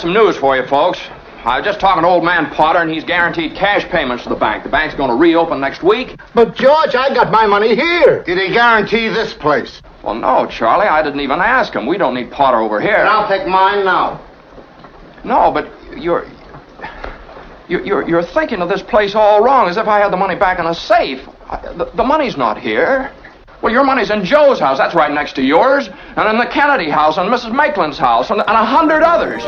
got some news for you, folks. I was just talking to old man Potter, and he's guaranteed cash payments to the bank. The bank's going to reopen next week. But, George, I got my money here. Did he guarantee this place? Well, no, Charlie, I didn't even ask him. We don't need Potter over here. And I'll take mine now. No, but you're. You're, you're, you're thinking of this place all wrong, as if I had the money back in a safe. I, the, the money's not here. Well, your money's in Joe's house. That's right next to yours. And in the Kennedy house, and Mrs. Maitland's house, and, and a hundred others.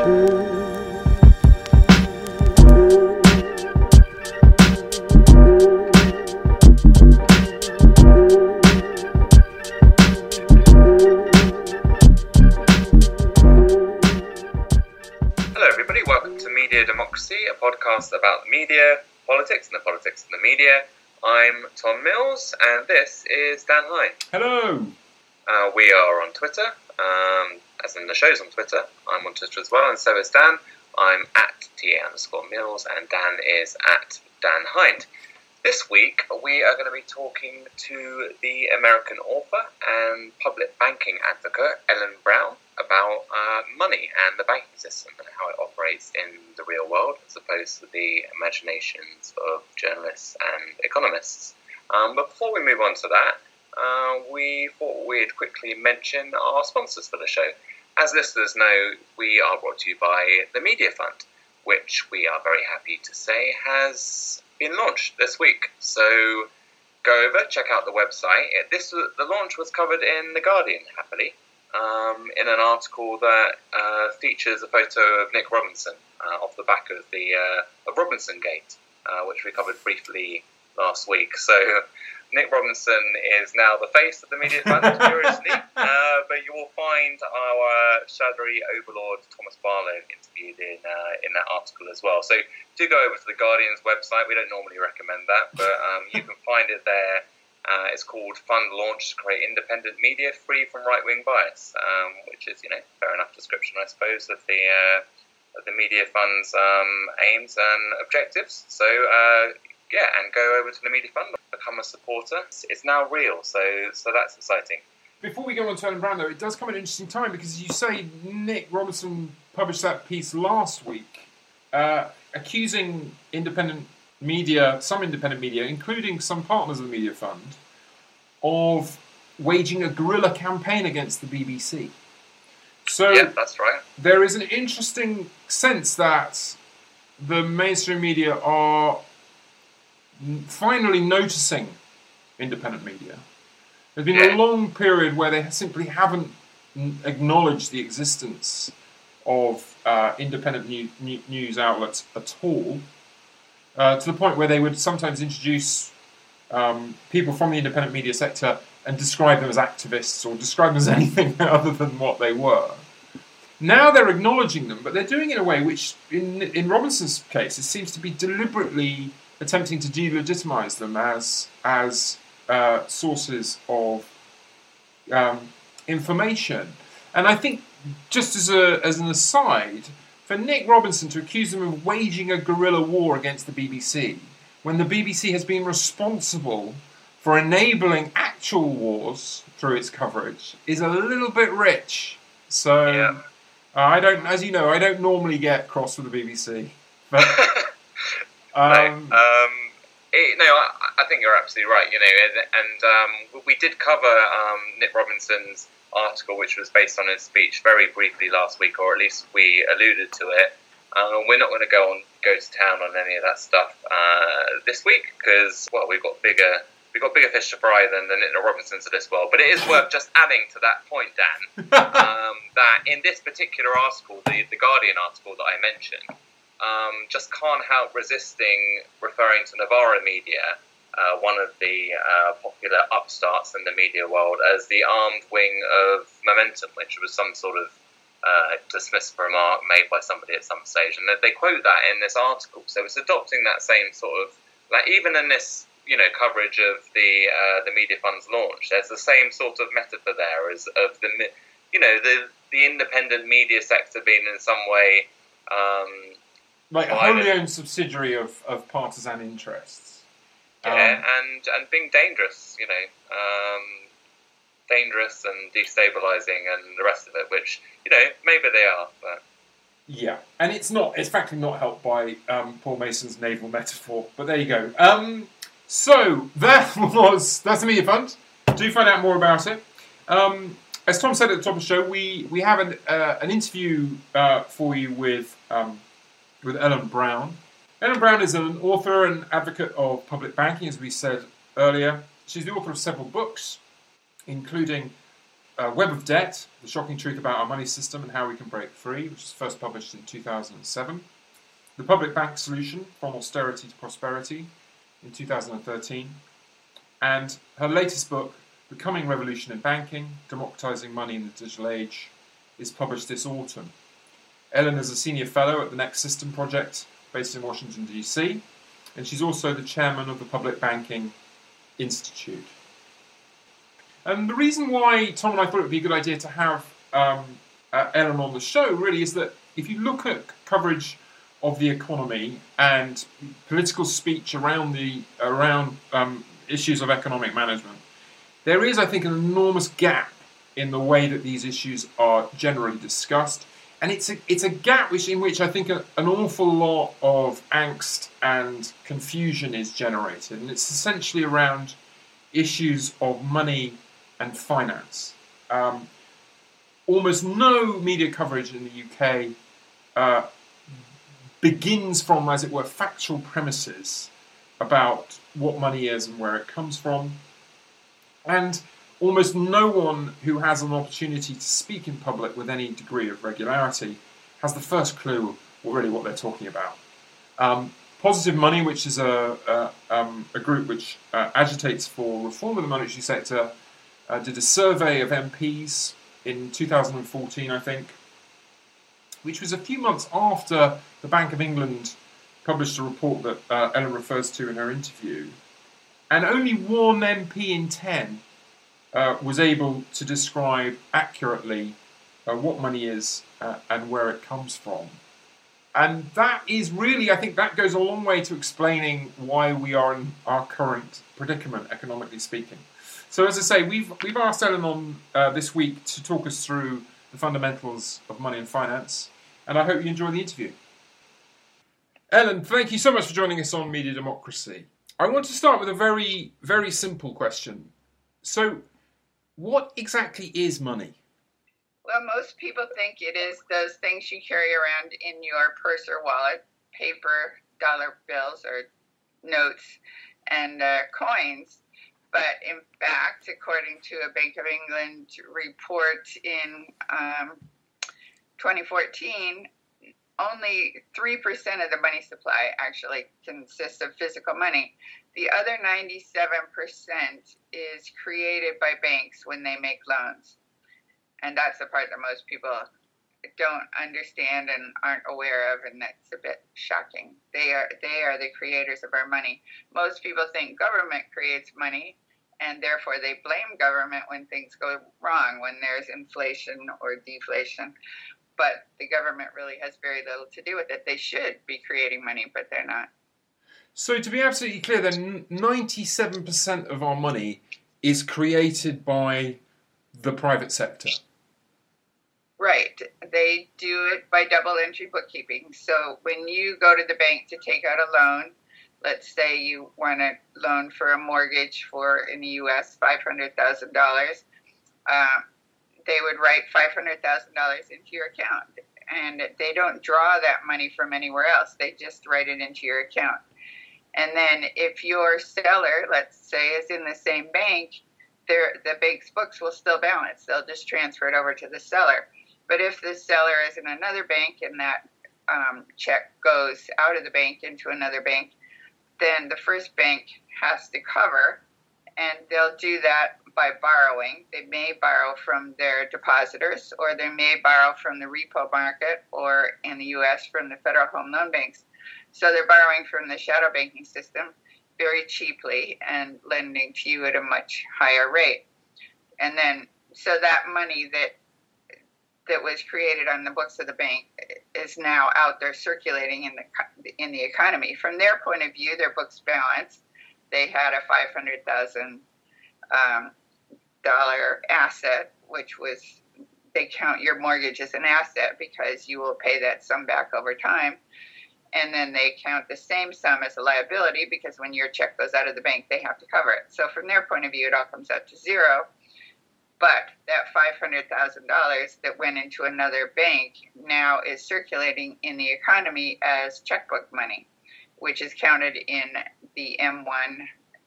Hello, everybody. Welcome to Media Democracy, a podcast about the media, politics, and the politics of the media. I'm Tom Mills, and this is Dan Hind. Hello. Uh, we are on Twitter, um, as in the show's on Twitter. I'm on Twitter as well, and so is Dan. I'm at T underscore Mills, and Dan is at Dan Hind. This week, we are going to be talking to the American author and public banking advocate, Ellen Brown, about uh, money and the banking system and how operates in the real world as opposed to the imaginations of journalists and economists. Um, but before we move on to that, uh, we thought we'd quickly mention our sponsors for the show. As listeners know, we are brought to you by the Media Fund, which we are very happy to say has been launched this week. So go over, check out the website. This the launch was covered in the Guardian, um, in an article that uh, features a photo of Nick Robinson uh, off the back of the uh, of Robinson Gate, uh, which we covered briefly last week. So Nick Robinson is now the face of the Media Fund, curiously, uh, but you will find our shadowy overlord Thomas Barlow interviewed in uh, in that article as well. So do go over to the Guardian's website. We don't normally recommend that, but um, you can find it there. Uh, it's called Fund Launch to Create Independent Media Free from Right Wing Bias, um, which is, you know, fair enough description, I suppose, of the uh, of the Media Fund's um, aims and objectives. So, uh, yeah, and go over to the Media Fund, become a supporter. It's, it's now real, so so that's exciting. Before we go on to Ellen Brown, though, it does come at an interesting time because you say Nick Robinson published that piece last week, uh, accusing independent media, some independent media, including some partners of the Media Fund, of waging a guerrilla campaign against the BBC. So yeah, that's right. there is an interesting sense that the mainstream media are finally noticing independent media. There's been Yeah. a long period where they simply haven't acknowledged the existence of uh, independent new, new, news outlets at all, uh, to the point where they would sometimes introduce um, people from the independent media sector and describe them as activists or describe them as anything other than what they were. Now they're acknowledging them, but they're doing it in a way which, in, in Robinson's case, it seems to be deliberately attempting to delegitimize them as, as uh, sources of um, information. And I think, just as, a, as an aside, for Nick Robinson to accuse them of waging a guerrilla war against the BBC, when the BBC has been responsible for enabling actual wars through its coverage, is a little bit rich. So, Yeah. uh, I don't, as you know, I don't normally get cross with the BBC. But, um, no, um, it, no, I, I think you're absolutely right. You know, and, and um, we did cover um, Nick Robinson's article, which was based on his speech, very briefly last week, or at least we alluded to it. Um, we're not going to go on go to town on any of that stuff uh, this week because well, we've got bigger we've got bigger fish to fry than the Robinsons of this world. But it is worth just adding to that point, Dan, um, that in this particular article, the, the Guardian article that I mentioned, um, just can't help resisting referring to Novara Media, uh, one of the uh, popular upstarts in the media world, as the armed wing of Momentum, which was some sort of uh, dismissive remark made by somebody at some stage. And they quote that in this article. So it's adopting that same sort of, like, even in this you know coverage of the uh, the media fund's launch. There's the same sort of metaphor there as of the you know the the independent media sector being in some way um, like a wholly owned subsidiary of, of partisan interests. Yeah, Um, and and being dangerous, you know, um, dangerous and destabilizing and the rest of it. Which you know maybe they are, but Yeah, and it's not. It's frankly not helped by um, Paul Mason's naval metaphor. But there you go. Um, so that was that's the media fund. Do find out more about it. Um, as Tom said at the top of the show, we we have an uh, an interview uh, for you with um, with Ellen Brown. Ellen Brown is an author and advocate of public banking, as we said earlier. She's the author of several books, including uh, Web of Debt, The Shocking Truth About Our Money System and How We Can Break Free, which was first published in 2007. The Public Bank Solution, From Austerity to Prosperity, in 2013. And her latest book, Becoming Coming Revolution in Banking Democratizing Money in the Digital Age, is published this autumn. Ellen is a senior fellow at the Next System Project, based in Washington, D.C., and she's also the chairman of the Public Banking Institute. And the reason why Tom and I thought it would be a good idea to have um, uh, Ellen on the show really is that if you look at coverage of the economy and political speech around the around um, issues of economic management, there is, I think, an enormous gap in the way that these issues are generally discussed, and it's a it's a gap which in which I think a, an awful lot of angst and confusion is generated, and it's essentially around issues of money and finance. Um, almost no media coverage in the UK uh, begins from, as it were, factual premises about what money is and where it comes from. And almost no one who has an opportunity to speak in public with any degree of regularity has the first clue really what they're talking about. Um, Positive Money, which is a, a, um, a group which uh, agitates for reform of the monetary sector, uh, did a survey of MPs in 2014, I think, which was a few months after the Bank of England published a report that uh, Ellen refers to in her interview. And only one MP in 10 uh, was able to describe accurately uh, what money is uh, and where it comes from. And that is really, I think, that goes a long way to explaining why we are in our current predicament, economically speaking. So, as I say, we've we've asked Ellen on uh, this week to talk us through the fundamentals of money and finance, and I hope you enjoy the interview. Ellen, thank you so much for joining us on Media Democracy. I want to start with a very, very simple question. So, what exactly is money? Well, most people think it is those things you carry around in your purse or wallet paper, dollar bills, or notes, and uh, coins. But in fact, according to a Bank of England report in um, 2014, only 3% of the money supply actually consists of physical money. The other 97% is created by banks when they make loans. And that's the part that most people don't understand and aren't aware of and that's a bit shocking. They are they are the creators of our money. Most people think government creates money and therefore they blame government when things go wrong, when there's inflation or deflation but the government really has very little to do with it. They should be creating money, but they're not. So, to be absolutely clear, then 97% of our money is created by the private sector. Right. They do it by double entry bookkeeping. So, when you go to the bank to take out a loan, let's say you want a loan for a mortgage for in the US $500,000. Uh, they would write $500,000 into your account. And they don't draw that money from anywhere else. They just write it into your account. And then if your seller, let's say, is in the same bank, the bank's books will still balance. They'll just transfer it over to the seller. But if the seller is in another bank and that um, check goes out of the bank into another bank, then the first bank has to cover, and they'll do that by borrowing. They may borrow from their depositors, or they may borrow from the repo market, or in the U.S. from the Federal Home Loan Banks. So they're borrowing from the shadow banking system very cheaply and lending to you at a much higher rate. And then, so that money that that was created on the books of the bank is now out there circulating in the in the economy. From their point of view, their books balance. They had a five hundred thousand um, dollar asset, which was they count your mortgage as an asset because you will pay that sum back over time. And then they count the same sum as a liability because when your check goes out of the bank, they have to cover it. So from their point of view, it all comes out to zero. But that $500,000 that went into another bank now is circulating in the economy as checkbook money, which is counted in the M1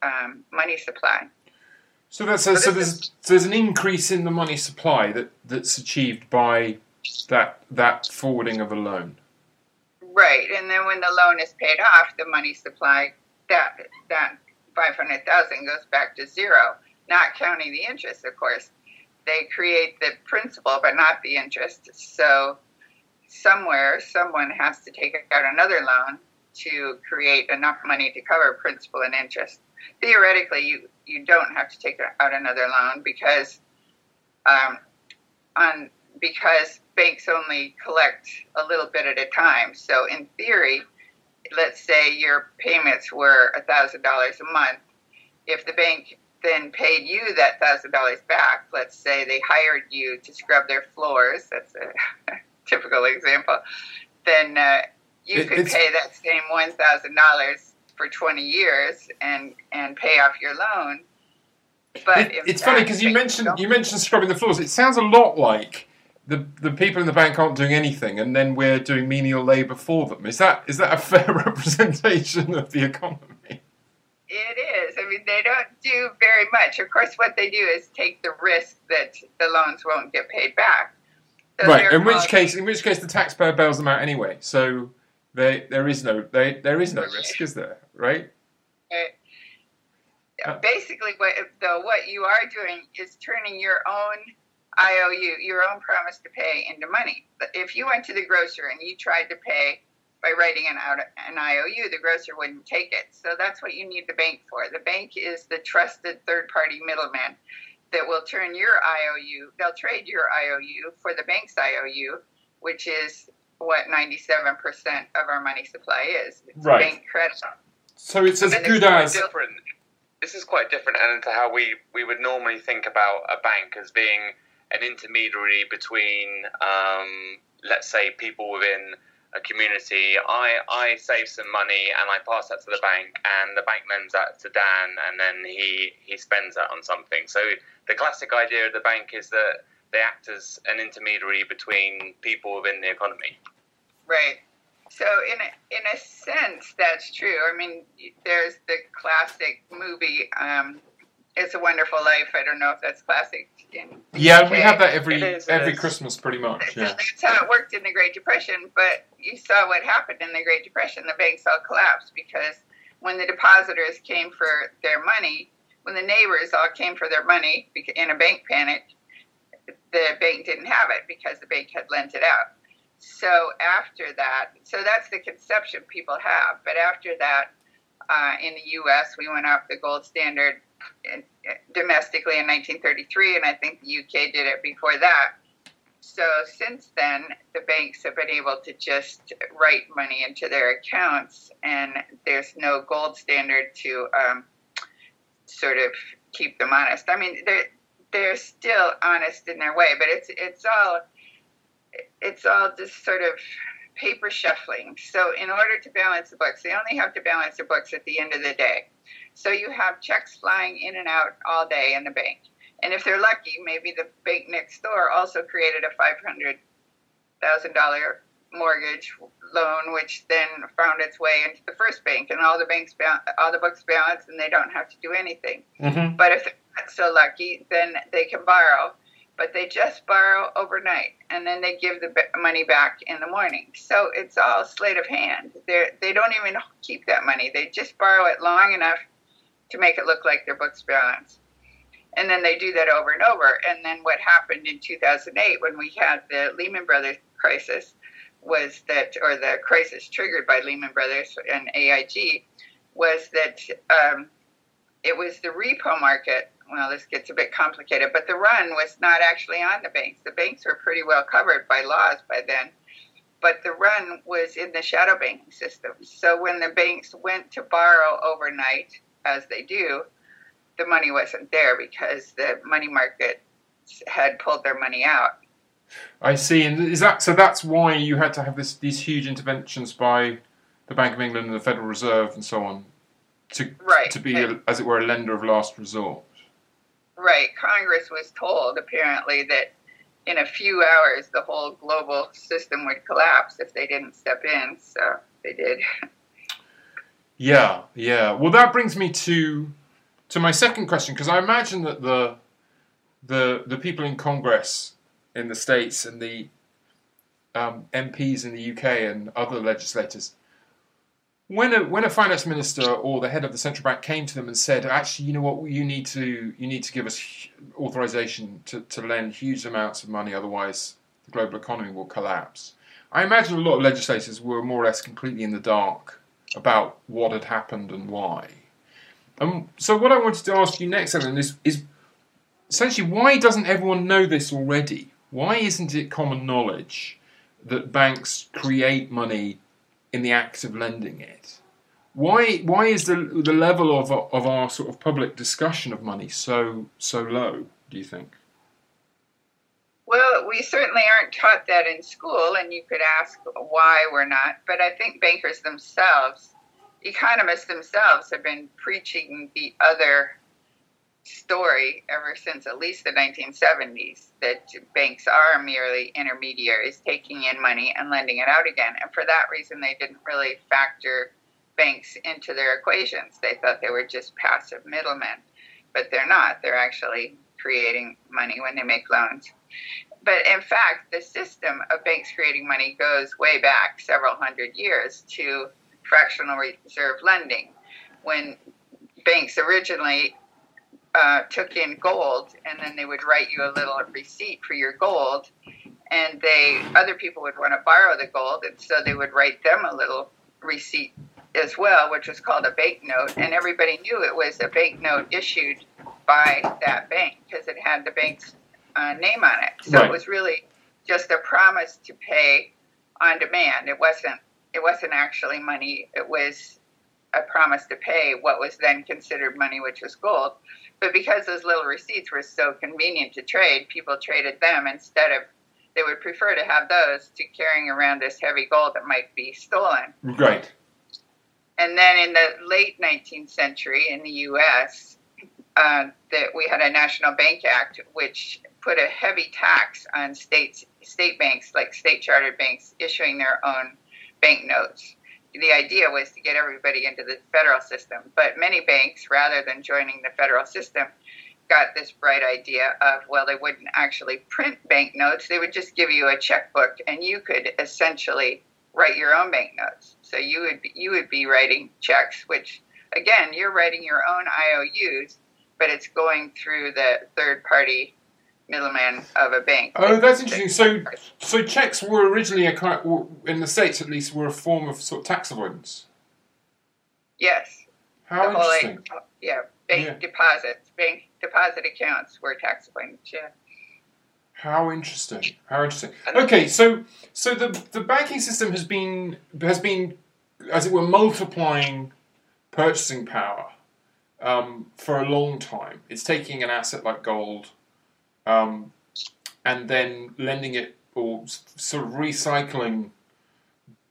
um, money supply. So that's a, so there's so there's an increase in the money supply that, that's achieved by that that forwarding of a loan. Right, and then when the loan is paid off, the money supply that that five hundred thousand goes back to zero, not counting the interest, of course. They create the principal, but not the interest. So somewhere, someone has to take out another loan to create enough money to cover principal and interest. Theoretically, you you don't have to take out another loan because um, on because banks only collect a little bit at a time. So in theory, let's say your payments were a thousand dollars a month. If the bank then paid you that thousand dollars back, let's say they hired you to scrub their floors. That's a typical example. Then uh, you It- could pay that same one thousand dollars for twenty years and and pay off your loan. But It- it's funny because you mentioned you mentioned scrubbing the floors. It sounds a lot like the the people in the bank aren't doing anything, and then we're doing menial labour for them. Is that is that a fair representation of the economy? It is. I mean, they don't do very much. Of course, what they do is take the risk that the loans won't get paid back. So right. In which case, in which case, the taxpayer bails them out anyway. So they, there is no they, there is no risk, is there? Right? Uh, basically, what though what you are doing is turning your own IOU, your own promise to pay, into money. But If you went to the grocer and you tried to pay by writing an out an IOU, the grocer wouldn't take it. So that's what you need the bank for. The bank is the trusted third party middleman that will turn your IOU. They'll trade your IOU for the bank's IOU, which is what 97% of our money supply is. It's Right. bank credit. So it's as And good it's as different. This is quite different, and to how we, we would normally think about a bank as being an intermediary between, um, let's say, people within a community. I, I save some money and I pass that to the bank, and the bank lends that to Dan, and then he, he spends that on something. So the classic idea of the bank is that they act as an intermediary between people within the economy. Right. So in a, in a sense, that's true. I mean, there's the classic movie, um, "It's a Wonderful Life." I don't know if that's classic. Yeah. We have that every is, every. Christmas, pretty much. Yeah. that's how it worked in the Great Depression. But you saw what happened in the Great Depression. The banks all collapsed because when the depositors came for their money, when the neighbors all came for their money in a bank panic, the bank didn't have it because the bank had lent it out. So after that, so that's the conception people have. But after that, uh, in the U.S., we went off the gold standard domestically in 1933, and I think the UK did it before that. So since then, the banks have been able to just write money into their accounts, and there's no gold standard to um, sort of keep them honest. I mean, they're they're still honest in their way, but it's it's all it's all just sort of paper shuffling. So in order to balance the books, they only have to balance the books at the end of the day. So you have checks flying in and out all day in the bank. And if they're lucky, maybe the bank next door also created a five hundred thousand dollar mortgage loan, which then found its way into the first bank, and all the banks, ba- all the books balance, and they don't have to do anything. hmm But if they're not so lucky, then they can borrow, but they just borrow overnight, and then they give the money back in the morning. So it's all sleight of hand. They they don't even keep that money. They just borrow it long enough to make it look like their books balance. And then they do that over and over. And then what happened in 2008 when we had the Lehman Brothers crisis was that, or the crisis triggered by Lehman Brothers and AIG, was that um, it was the repo market. Well, this gets a bit complicated, but the run was not actually on the banks. The banks were pretty well covered by laws by then, but the run was in the shadow banking system. So when the banks went to borrow overnight, as they do, the money wasn't there because the money market had pulled their money out. I see. And is that so? That's why you had to have this these huge interventions by the Bank of England and the Federal Reserve and so on to Right. to be, a, as it were, a lender of last resort. Right. Congress was told apparently that in a few hours the whole global system would collapse if they didn't step in. So they did. Yeah, yeah. Well, that brings me to to my second question because I imagine that the the the people in Congress in the states and the um, MPs in the UK and other legislators, when a when a finance minister or the head of the central bank came to them and said, actually, you know what, you need to you need to give us authorization to, to lend huge amounts of money, otherwise the global economy will collapse. I imagine a lot of legislators were more or less completely in the dark about what had happened and why. Um, so what I wanted to ask you next, Ellen, is, is essentially why doesn't everyone know this already? Why isn't it common knowledge that banks create money in the act of lending it? Why why is the the level of of our sort of public discussion of money so so low? Do you think? Well, we certainly aren't taught that in school, and you could ask why we're not. But I think bankers themselves, economists themselves, have been preaching the other story ever since at least the 1970s that banks are merely intermediaries taking in money and lending it out again. And for that reason, they didn't really factor banks into their equations. They thought they were just passive middlemen, but they're not. They're actually creating money when they make loans. But in fact, the system of banks creating money goes way back several hundred years to fractional reserve lending. When banks originally uh, took in gold and then they would write you a little receipt for your gold and they other people would want to borrow the gold and so they would write them a little receipt as well which was called a bank note, and everybody knew it was a bank note issued by that bank because it had the bank's uh, name on it so Right. it was really just a promise to pay on demand it wasn't it wasn't actually money it was a promise to pay what was then considered money which was gold but because those little receipts were so convenient to trade, people traded them instead of, they would prefer to have those to carrying around this heavy gold that might be stolen. Great. And then in the late 19th century in the US, uh, that we had a National Bank Act which put a heavy tax on states, state banks, like state chartered banks, issuing their own banknotes. The idea was to get everybody into the federal system, but many banks, rather than joining the federal system, got this bright idea of well, they wouldn't actually print banknotes; they would just give you a checkbook, and you could essentially write your own banknotes. So you would be, you would be writing checks, which again, you're writing your own IOUs, but it's going through the third party middleman of a bank. Oh, that's interesting. So, so checks were originally a kind, were- in the states at least, were a form of sort of tax avoidance. yes, How the whole, like, interesting. yeah, bank Yeah. deposits, bank deposit accounts were tax avoidance. Yeah. How interesting. How interesting. Okay, so so the the banking system has been has been, as it were, multiplying purchasing power um, for a long time. It's taking an asset like gold, um, and then lending it or sort of recycling,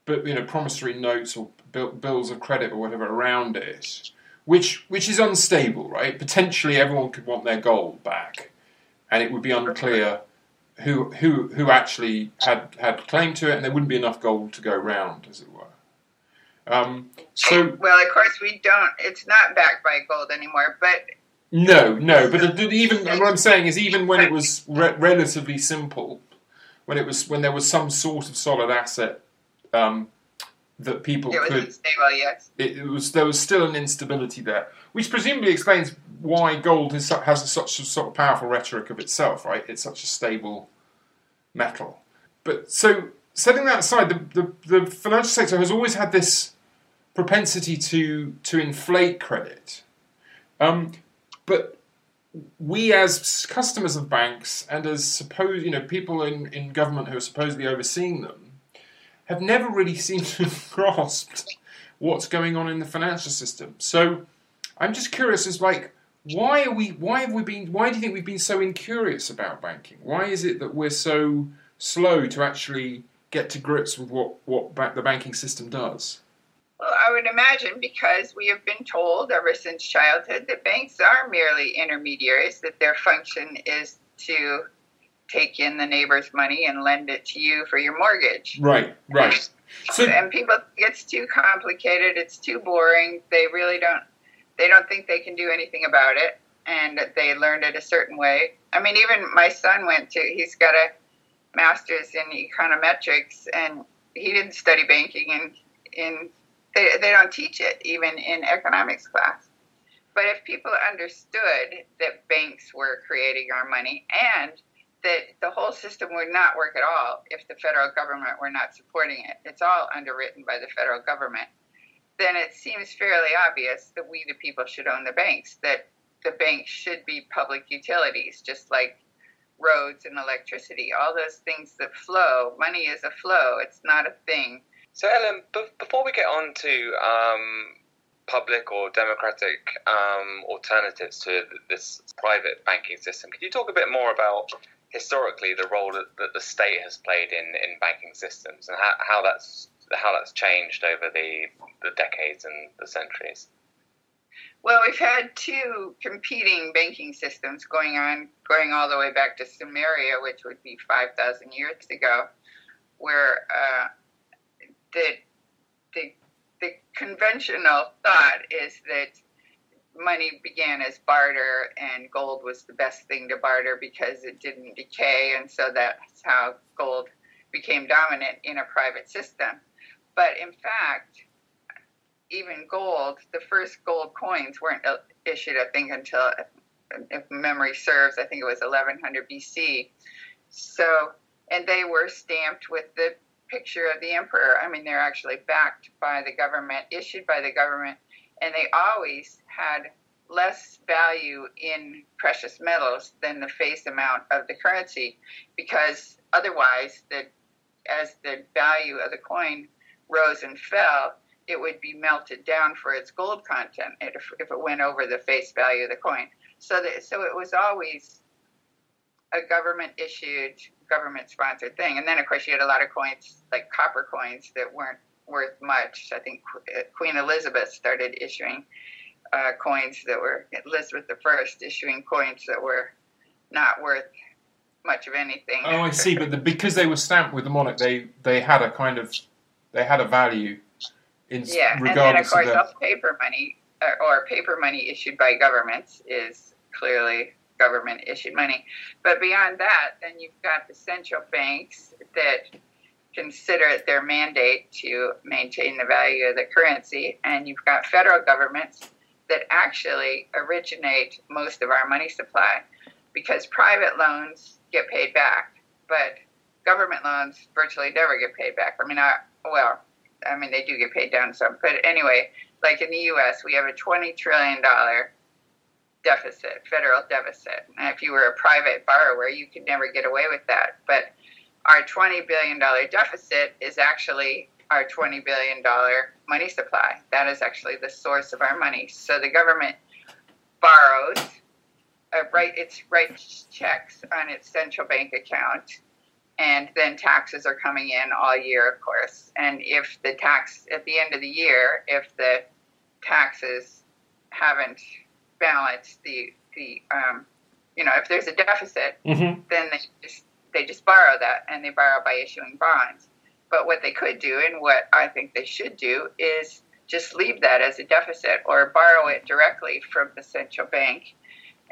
but you know, promissory notes or bills of credit or whatever around it, which which is unstable, right? Potentially, everyone could want their gold back, and it would be unclear who who who actually had had claim to it, and there wouldn't be enough gold to go round, as it were. Um, so Well, of course, we don't. It's not backed by gold anymore, but no, no, but the, even what I'm saying is even when it was re- relatively simple, when it was when there was some sort of solid asset um, that people it was could unstable. Yes. it, it was there was still an instability there, which presumably explains why gold has such a sort of powerful rhetoric of itself, right? It's such a stable metal. But so setting that aside, the, the, the financial sector has always had this propensity to to inflate credit. Um, but we as customers of banks and as suppose you know people in, in government who are supposedly overseeing them have never really seemed to have grasped what's going on in the financial system. So I'm just curious as like why are we why have we been why do you think we've been so incurious about banking? Why is it that we're so slow to actually get to grips with what, what ba- the banking system does? Well, I would imagine because we have been told ever since childhood that banks are merely intermediaries, that their function is to take in the neighbor's money and lend it to you for your mortgage. Right, right. So, and people it's too complicated, it's too boring. They really don't they don't think they can do anything about it and they learned it a certain way. I mean even my son went to he's got a master's in econometrics and he didn't study banking and in they, they don't teach it even in economics class. But if people understood that banks were creating our money and that the whole system would not work at all if the federal government were not supporting it, it's all underwritten by the federal government, then it seems fairly obvious that we, the people, should own the banks, that the banks should be public utilities, just like roads and electricity, all those things that flow. Money is a flow, it's not a thing so, Ellen, b- before we get on to um, public or democratic um, alternatives to this private banking system, could you talk a bit more about historically the role that, the state has played in, in banking systems and how, how that's how that's changed over the, the decades and the centuries? Well, we've had two competing banking systems going on, going all the way back to Sumeria, which would be 5,000 years ago, where uh, that the, the conventional thought is that money began as barter and gold was the best thing to barter because it didn't decay and so that's how gold became dominant in a private system but in fact even gold the first gold coins weren't uh, issued i think until if memory serves i think it was 1100 bc so and they were stamped with the picture of the emperor. I mean, they're actually backed by the government, issued by the government, and they always had less value in precious metals than the face amount of the currency because otherwise the as the value of the coin rose and fell it would be melted down for its gold content if, if it went over the face value of the coin so that so it was always a government issued government sponsored thing. And then, of course, you had a lot of coins, like copper coins, that weren't worth much. I think uh, Queen Elizabeth started issuing uh, coins that were, Elizabeth I issuing coins that were not worth much of anything. Oh, I see. But the, because they were stamped with the monarch, they, they had a kind of, they had a value. In, yeah, and then, of course, of paper money or, or paper money issued by governments is clearly government issued money. But beyond that, then you've got the central banks that consider it their mandate to maintain the value of the currency, and you've got federal governments that actually originate most of our money supply because private loans get paid back, but government loans virtually never get paid back. I mean, I, well, I mean, they do get paid down some, but anyway, like in the U.S., we have a $20 trillion deficit, federal deficit. And if you were a private borrower, you could never get away with that. But our $20 billion deficit is actually our $20 billion money supply. That is actually the source of our money. So the government borrows, uh, write, its writes checks on its central bank account, and then taxes are coming in all year, of course. And if the tax, at the end of the year, if the taxes haven't balanced the the um, you know if there's a deficit, mm-hmm. then they just they just borrow that and they borrow by issuing bonds. But what they could do and what I think they should do is just leave that as a deficit or borrow it directly from the central bank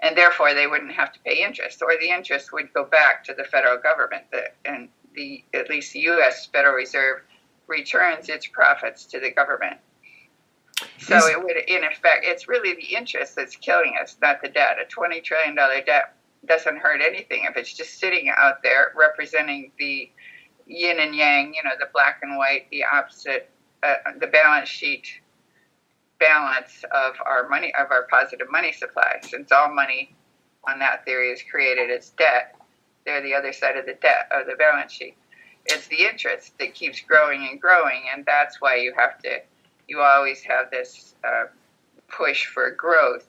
and therefore they wouldn't have to pay interest or the interest would go back to the federal government the, and the at least the US Federal Reserve returns its profits to the government so it would, in effect, it's really the interest that's killing us, not the debt. A twenty trillion dollar debt doesn't hurt anything if it's just sitting out there representing the yin and yang, you know, the black and white, the opposite, uh, the balance sheet balance of our money, of our positive money supply. Since all money on that theory is created as debt, they're the other side of the debt of the balance sheet. It's the interest that keeps growing and growing, and that's why you have to you always have this uh, push for growth,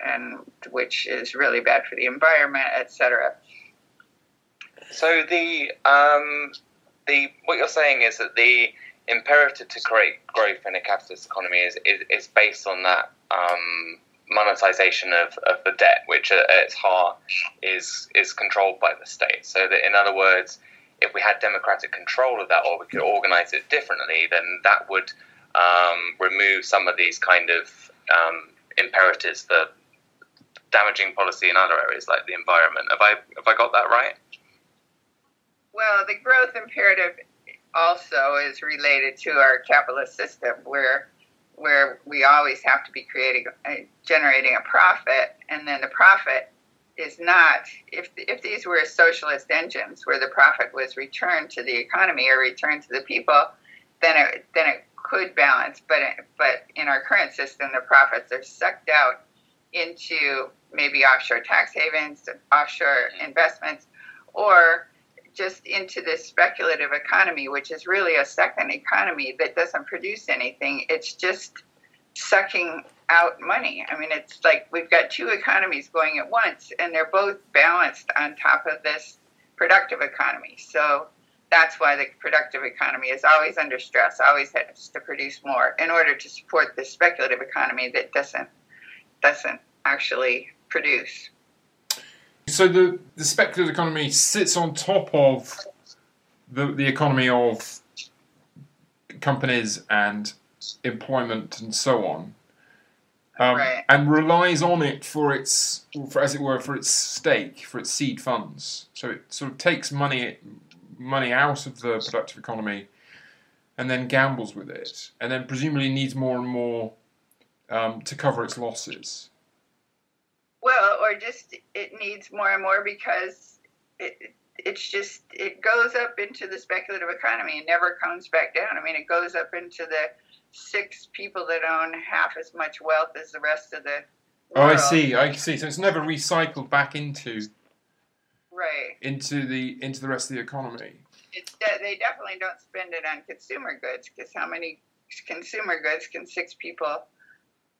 and which is really bad for the environment, etc. So the um, the what you're saying is that the imperative to create growth in a capitalist economy is is, is based on that um, monetization of, of the debt, which at, its heart is is controlled by the state. So that in other words, if we had democratic control of that, or we could organize it differently, then that would um, remove some of these kind of um, imperatives for damaging policy in other areas like the environment. Have I have I got that right? Well, the growth imperative also is related to our capitalist system, where where we always have to be creating, uh, generating a profit, and then the profit is not if if these were socialist engines where the profit was returned to the economy or returned to the people, then it then it could balance. But but in our current system, the profits are sucked out into maybe offshore tax havens, offshore investments, or just into this speculative economy, which is really a second economy that doesn't produce anything. It's just sucking out money. I mean, it's like we've got two economies going at once, and they're both balanced on top of this productive economy. So that's why the productive economy is always under stress, always has to produce more in order to support the speculative economy that doesn't doesn't actually produce. So the, the speculative economy sits on top of the, the economy of companies and employment and so on. Um, Right. And relies on it for its, for, as it were, for its stake, for its seed funds. So it sort of takes money, money out of the productive economy, and then gambles with it, and then presumably needs more and more um, to cover its losses. Well, or just it needs more and more because it, it's just it goes up into the speculative economy and never comes back down. I mean, it goes up into the six people that own half as much wealth as the rest of the Oh, I see. I see. So it's never recycled back into Right. into the into the rest of the economy. It's de- they definitely don't spend it on consumer goods because how many consumer goods can six people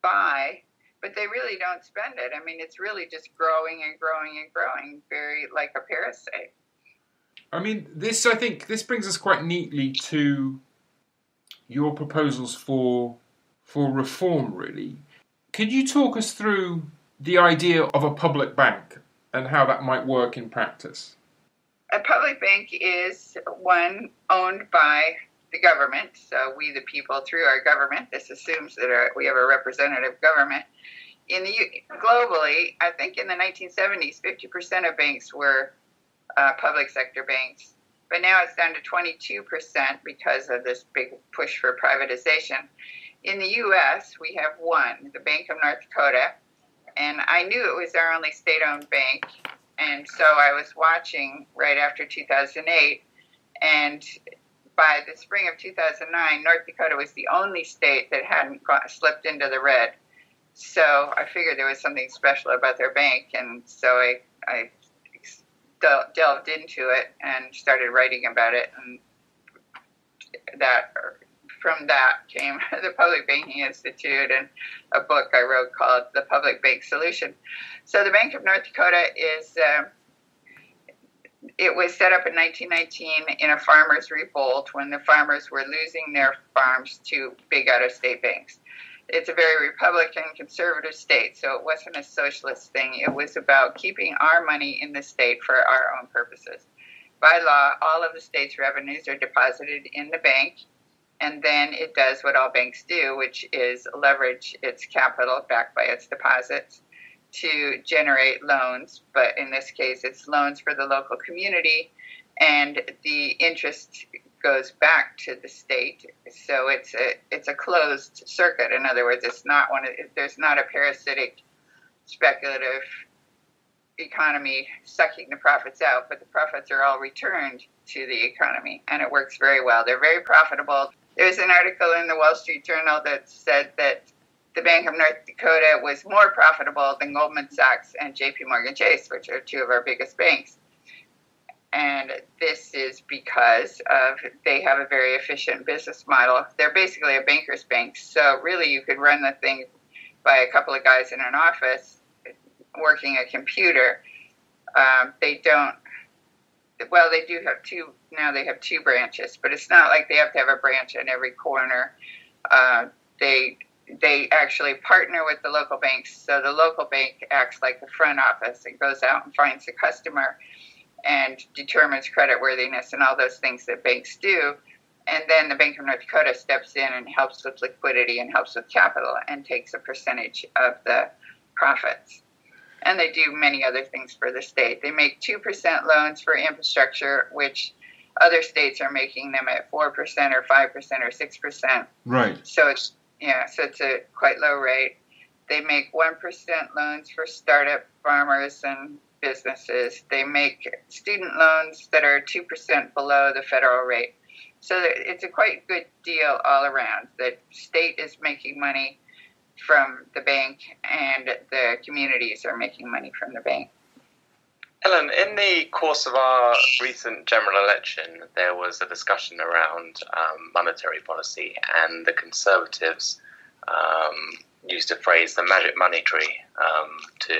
buy? But they really don't spend it. I mean, it's really just growing and growing and growing, very like a parasite. I mean, this I think this brings us quite neatly to your proposals for for reform. Really, could you talk us through the idea of a public bank and how that might work in practice? A public bank is one owned by the government, so we the people through our government. This assumes that our, we have a representative government. In the globally, I think in the 1970s, 50% of banks were uh, public sector banks, but now it's down to 22% because of this big push for privatization. In the U.S., we have one, the Bank of North Dakota, and I knew it was our only state-owned bank and so I was watching right after 2008, and by the spring of 2009, North Dakota was the only state that hadn't slipped into the red. So I figured there was something special about their bank, and so I, I del- delved into it and started writing about it, and that from that came the Public Banking Institute and a book I wrote called The Public Bank Solution. So the Bank of North Dakota is. Uh, it was set up in 1919 in a farmers' revolt when the farmers were losing their farms to big out-of-state banks. It's a very Republican, conservative state, so it wasn't a socialist thing. It was about keeping our money in the state for our own purposes. By law, all of the state's revenues are deposited in the bank, and then it does what all banks do, which is leverage its capital backed by its deposits to generate loans, but in this case, it's loans for the local community, and the interest goes back to the state. So it's a it's a closed circuit. In other words, it's not one. Of, there's not a parasitic, speculative economy sucking the profits out, but the profits are all returned to the economy, and it works very well. They're very profitable. There's an article in the Wall Street Journal that said that the Bank of North Dakota was more profitable than Goldman Sachs and JP Morgan Chase, which are two of our biggest banks. And this is because of they have a very efficient business model. They're basically a banker's bank. So really you could run the thing by a couple of guys in an office working a computer. Um, they don't well, they do have two now. They have two branches, but it's not like they have to have a branch in every corner. Uh, they they actually partner with the local banks. So the local bank acts like the front office and goes out and finds the customer and determines credit worthiness and all those things that banks do. And then the Bank of North Dakota steps in and helps with liquidity and helps with capital and takes a percentage of the profits. And they do many other things for the state. They make 2% loans for infrastructure, which other states are making them at 4% or 5% or 6%. Right. So it's yeah, so it's a quite low rate. They make one percent loans for startup farmers and businesses. They make student loans that are two percent below the federal rate. So it's a quite good deal all around. The state is making money from the bank, and the communities are making money from the bank. Ellen, in the course of our recent general election, there was a discussion around um, monetary policy, and the Conservatives um, used a phrase, the magic money tree, um, to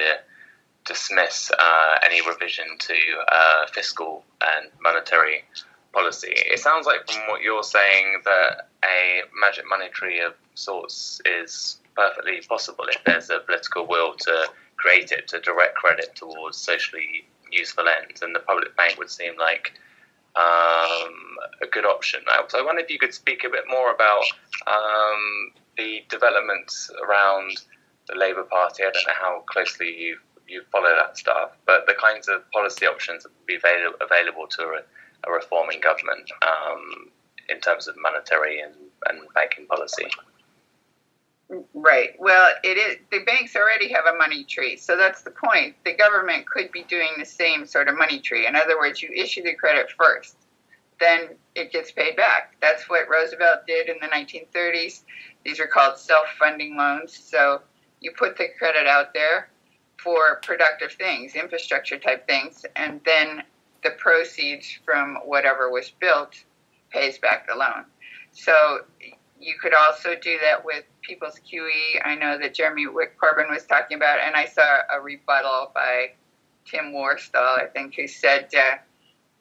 dismiss uh, any revision to uh, fiscal and monetary policy. It sounds like, from what you're saying, that a magic money tree of sorts is perfectly possible if there's a political will to create it to direct credit towards socially useful ends, and the public bank would seem like um, a good option. So I wonder if you could speak a bit more about um, the developments around the Labour Party. I don't know how closely you you follow that stuff, but the kinds of policy options that would be available, available to a, a reforming government um, in terms of monetary and, and banking policy. Right. Well, it is. The banks already have a money tree, so that's the point. The government could be doing the same sort of money tree. In other words, you issue the credit first, then it gets paid back. That's what Roosevelt did in the 1930s. These are called self-funding loans. So you put the credit out there for productive things, infrastructure type things, and then the proceeds from whatever was built pays back the loan. So you could also do that with People's QE. I know that Jeremy Wick Corbyn was talking about, and I saw a rebuttal by Tim Worstall, I think, who said uh,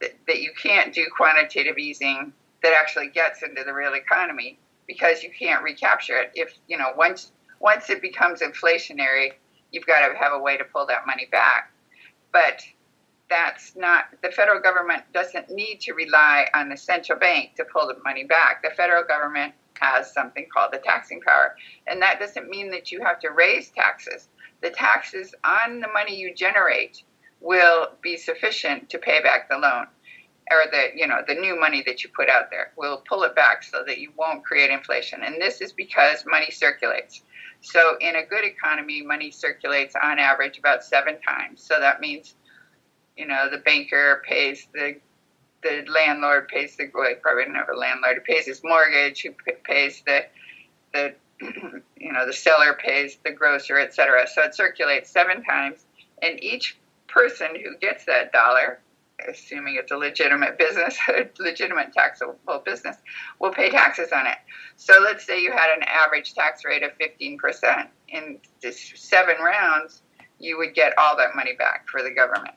that, that you can't do quantitative easing that actually gets into the real economy because you can't recapture it. If you know once once it becomes inflationary, you've got to have a way to pull that money back. But that's not the federal government doesn't need to rely on the central bank to pull the money back. The federal government has something called the taxing power. And that doesn't mean that you have to raise taxes. The taxes on the money you generate will be sufficient to pay back the loan or the you know the new money that you put out there will pull it back so that you won't create inflation and this is because money circulates so in a good economy money circulates on average about seven times so that means you know the banker pays the the landlord pays the well, probably a landlord pays his mortgage, who pays the the you know the seller pays the grocer, etc. So it circulates seven times, and each person who gets that dollar, assuming it's a legitimate business, a legitimate taxable business, will pay taxes on it. So let's say you had an average tax rate of 15%. In just seven rounds, you would get all that money back for the government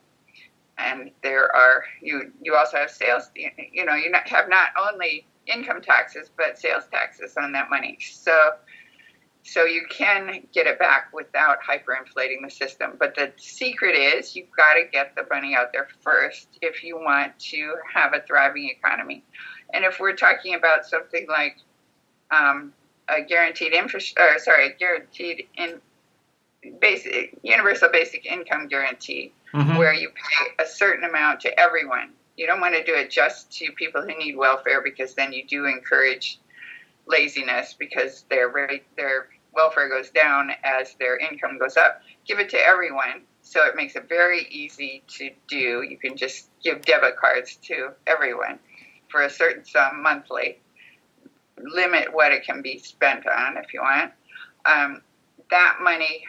and there are you you also have sales you know you have not only income taxes but sales taxes on that money. So so you can get it back without hyperinflating the system. But the secret is you've got to get the money out there first if you want to have a thriving economy. And if we're talking about something like um, a guaranteed infrastructure sorry a guaranteed in basic universal basic income guarantee mm-hmm. where you pay a certain amount to everyone. You don't want to do it just to people who need welfare because then you do encourage laziness because their their welfare goes down as their income goes up. Give it to everyone, so it makes it very easy to do. You can just give debit cards to everyone for a certain sum monthly. Limit what it can be spent on if you want. Um, that money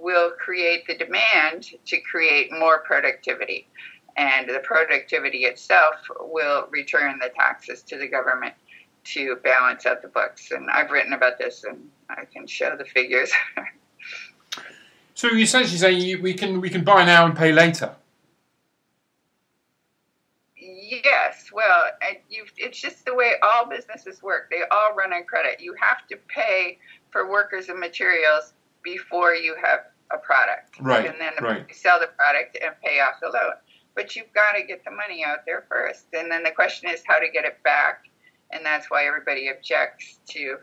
will create the demand to create more productivity. And the productivity itself will return the taxes to the government to balance out the books. And I've written about this and I can show the figures. so you essentially say we can we can buy now and pay later. Yes. Well it's just the way all businesses work. They all run on credit. You have to pay for workers and materials before you have a product. Right, And then right. sell the product and pay off the loan. But you've got to get the money out there first. And then the question is how to get it back. And that's why everybody objects to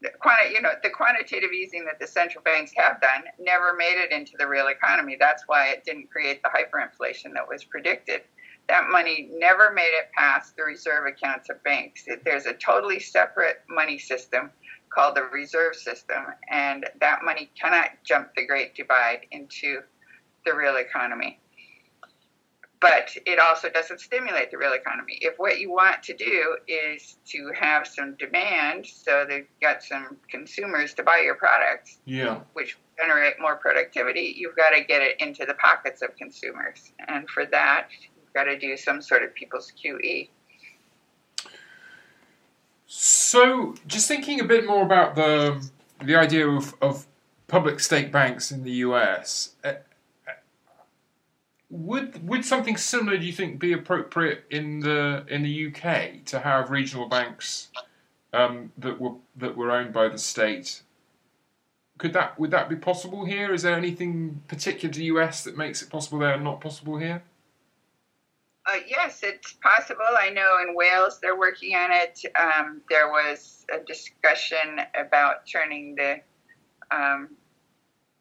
the quanti- you know, the quantitative easing that the central banks have done never made it into the real economy. That's why it didn't create the hyperinflation that was predicted. That money never made it past the reserve accounts of banks. There's a totally separate money system called the reserve system, and that money cannot jump the Great Divide into the real economy. But it also doesn't stimulate the real economy. If what you want to do is to have some demand, so they've got some consumers to buy your products, Yeah. which generate more productivity, you've got to get it into the pockets of consumers. And for that, you've got to do some sort of people's. QE. So, just thinking a bit more about the the idea of, of public state banks in the US, uh, uh, would would something similar, do you think, be appropriate in the in the UK to have regional banks um, that were that were owned by the state? Could that would that be possible here? Is there anything particular to the US that makes it possible there and not possible here? Uh, yes, it's possible. I know in Wales they're working on it. Um, there was a discussion about turning the um,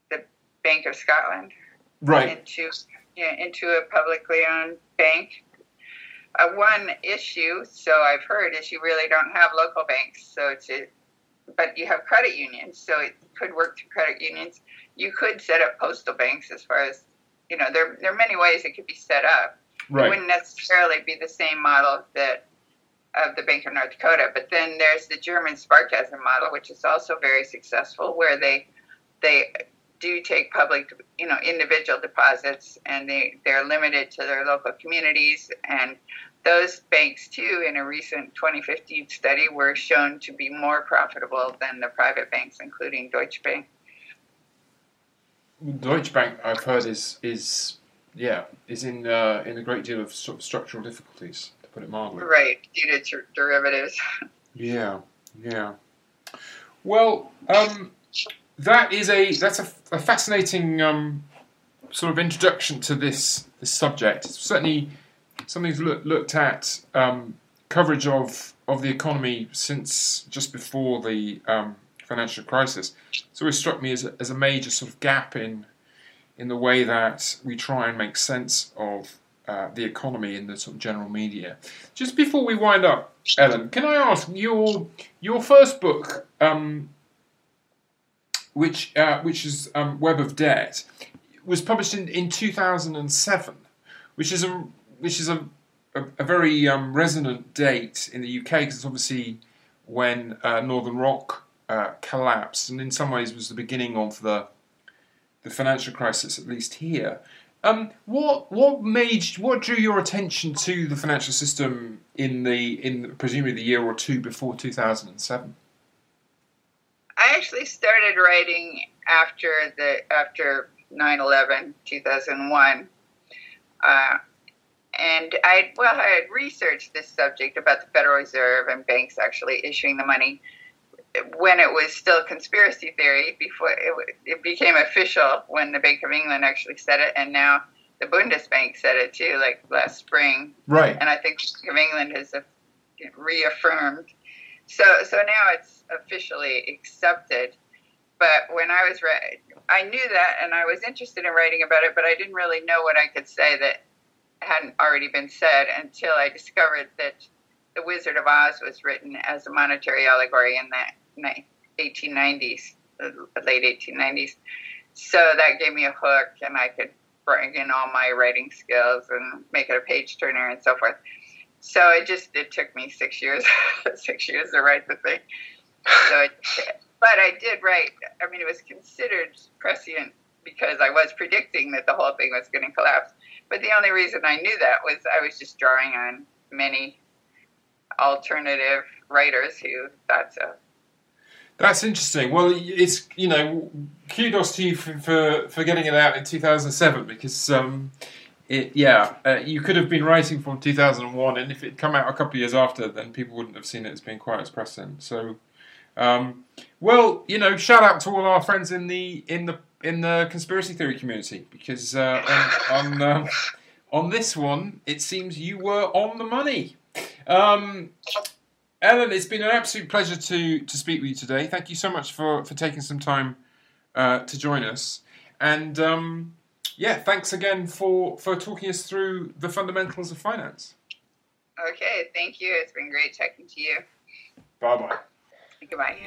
the Bank of Scotland right into yeah, into a publicly owned bank. Uh, one issue, so I've heard, is you really don't have local banks. So it's a, but you have credit unions, so it could work through credit unions. You could set up postal banks, as far as you know. There there are many ways it could be set up. It wouldn't necessarily be the same model that of the Bank of North Dakota. But then there's the German Sparkassen model, which is also very successful, where they they do take public, you know, individual deposits, and they they're limited to their local communities. And those banks, too, in a recent 2015 study, were shown to be more profitable than the private banks, including Deutsche Bank. Deutsche Bank, I've heard, is is yeah is in uh, in a great deal of sort of structural difficulties, to put it mildly. Right, due to der- derivatives. Yeah, yeah. Well, um, that is a that's a, a fascinating um, sort of introduction to this this subject. It's certainly something to look, looked at um, coverage of of the economy since just before the um, financial crisis. It's always struck me as a, as a major sort of gap in in the way that we try and make sense of uh, the economy in the sort of general media. Just before we wind up, Ellen, can I ask your your first book, um, which uh, which is um, Web of Debt, was published in, in two thousand and seven, which is a which is a a, a very um, resonant date in the UK because it's obviously when uh, Northern Rock uh, collapsed, and in some ways was the beginning of the the financial crisis, at least here. Um, what what made what drew your attention to the financial system in the in presumably the year or two before two thousand and seven? I actually started writing after the after 9/11, 2001. Uh, and I well, I had researched this subject about the Federal Reserve and banks actually issuing the money when it was still a conspiracy theory. Before it, it became official when the Bank of England actually said it, and now the Bundesbank said it too, like last spring Right. and I think the Bank of England has uh, reaffirmed. So, so now it's officially accepted. But when I was, re- I knew that, and I was interested in writing about it, but I didn't really know what I could say that hadn't already been said until I discovered that The Wizard of Oz was written as a monetary allegory and ni- 1890s, late 1890s. So that gave me a hook, and I could bring in all my writing skills and make it a page turner and so forth. So it just it took me six years, six years to write the thing. So, it, but I did write. I mean, it was considered prescient because I was predicting that the whole thing was going to collapse. But the only reason I knew that was I was just drawing on many alternative writers who thought so. That's interesting. Well, it's you know, kudos to you for for, for getting it out in two thousand seven because um, it yeah, uh, you could have been writing from 2001, and if it come out a couple of years after, then people wouldn't have seen it as being quite as prescient. So, um, well, you know, shout out to all our friends in the in the in the conspiracy theory community because uh, on on, uh, on this one, it seems you were on the money. Um, Ellen, it's been an absolute pleasure to, to speak with you today. Thank you so much for, for taking some time uh, to join us. And um, yeah, thanks again for, for talking us through the fundamentals of finance. Okay, thank you. It's been great talking to you. Bye bye. Goodbye.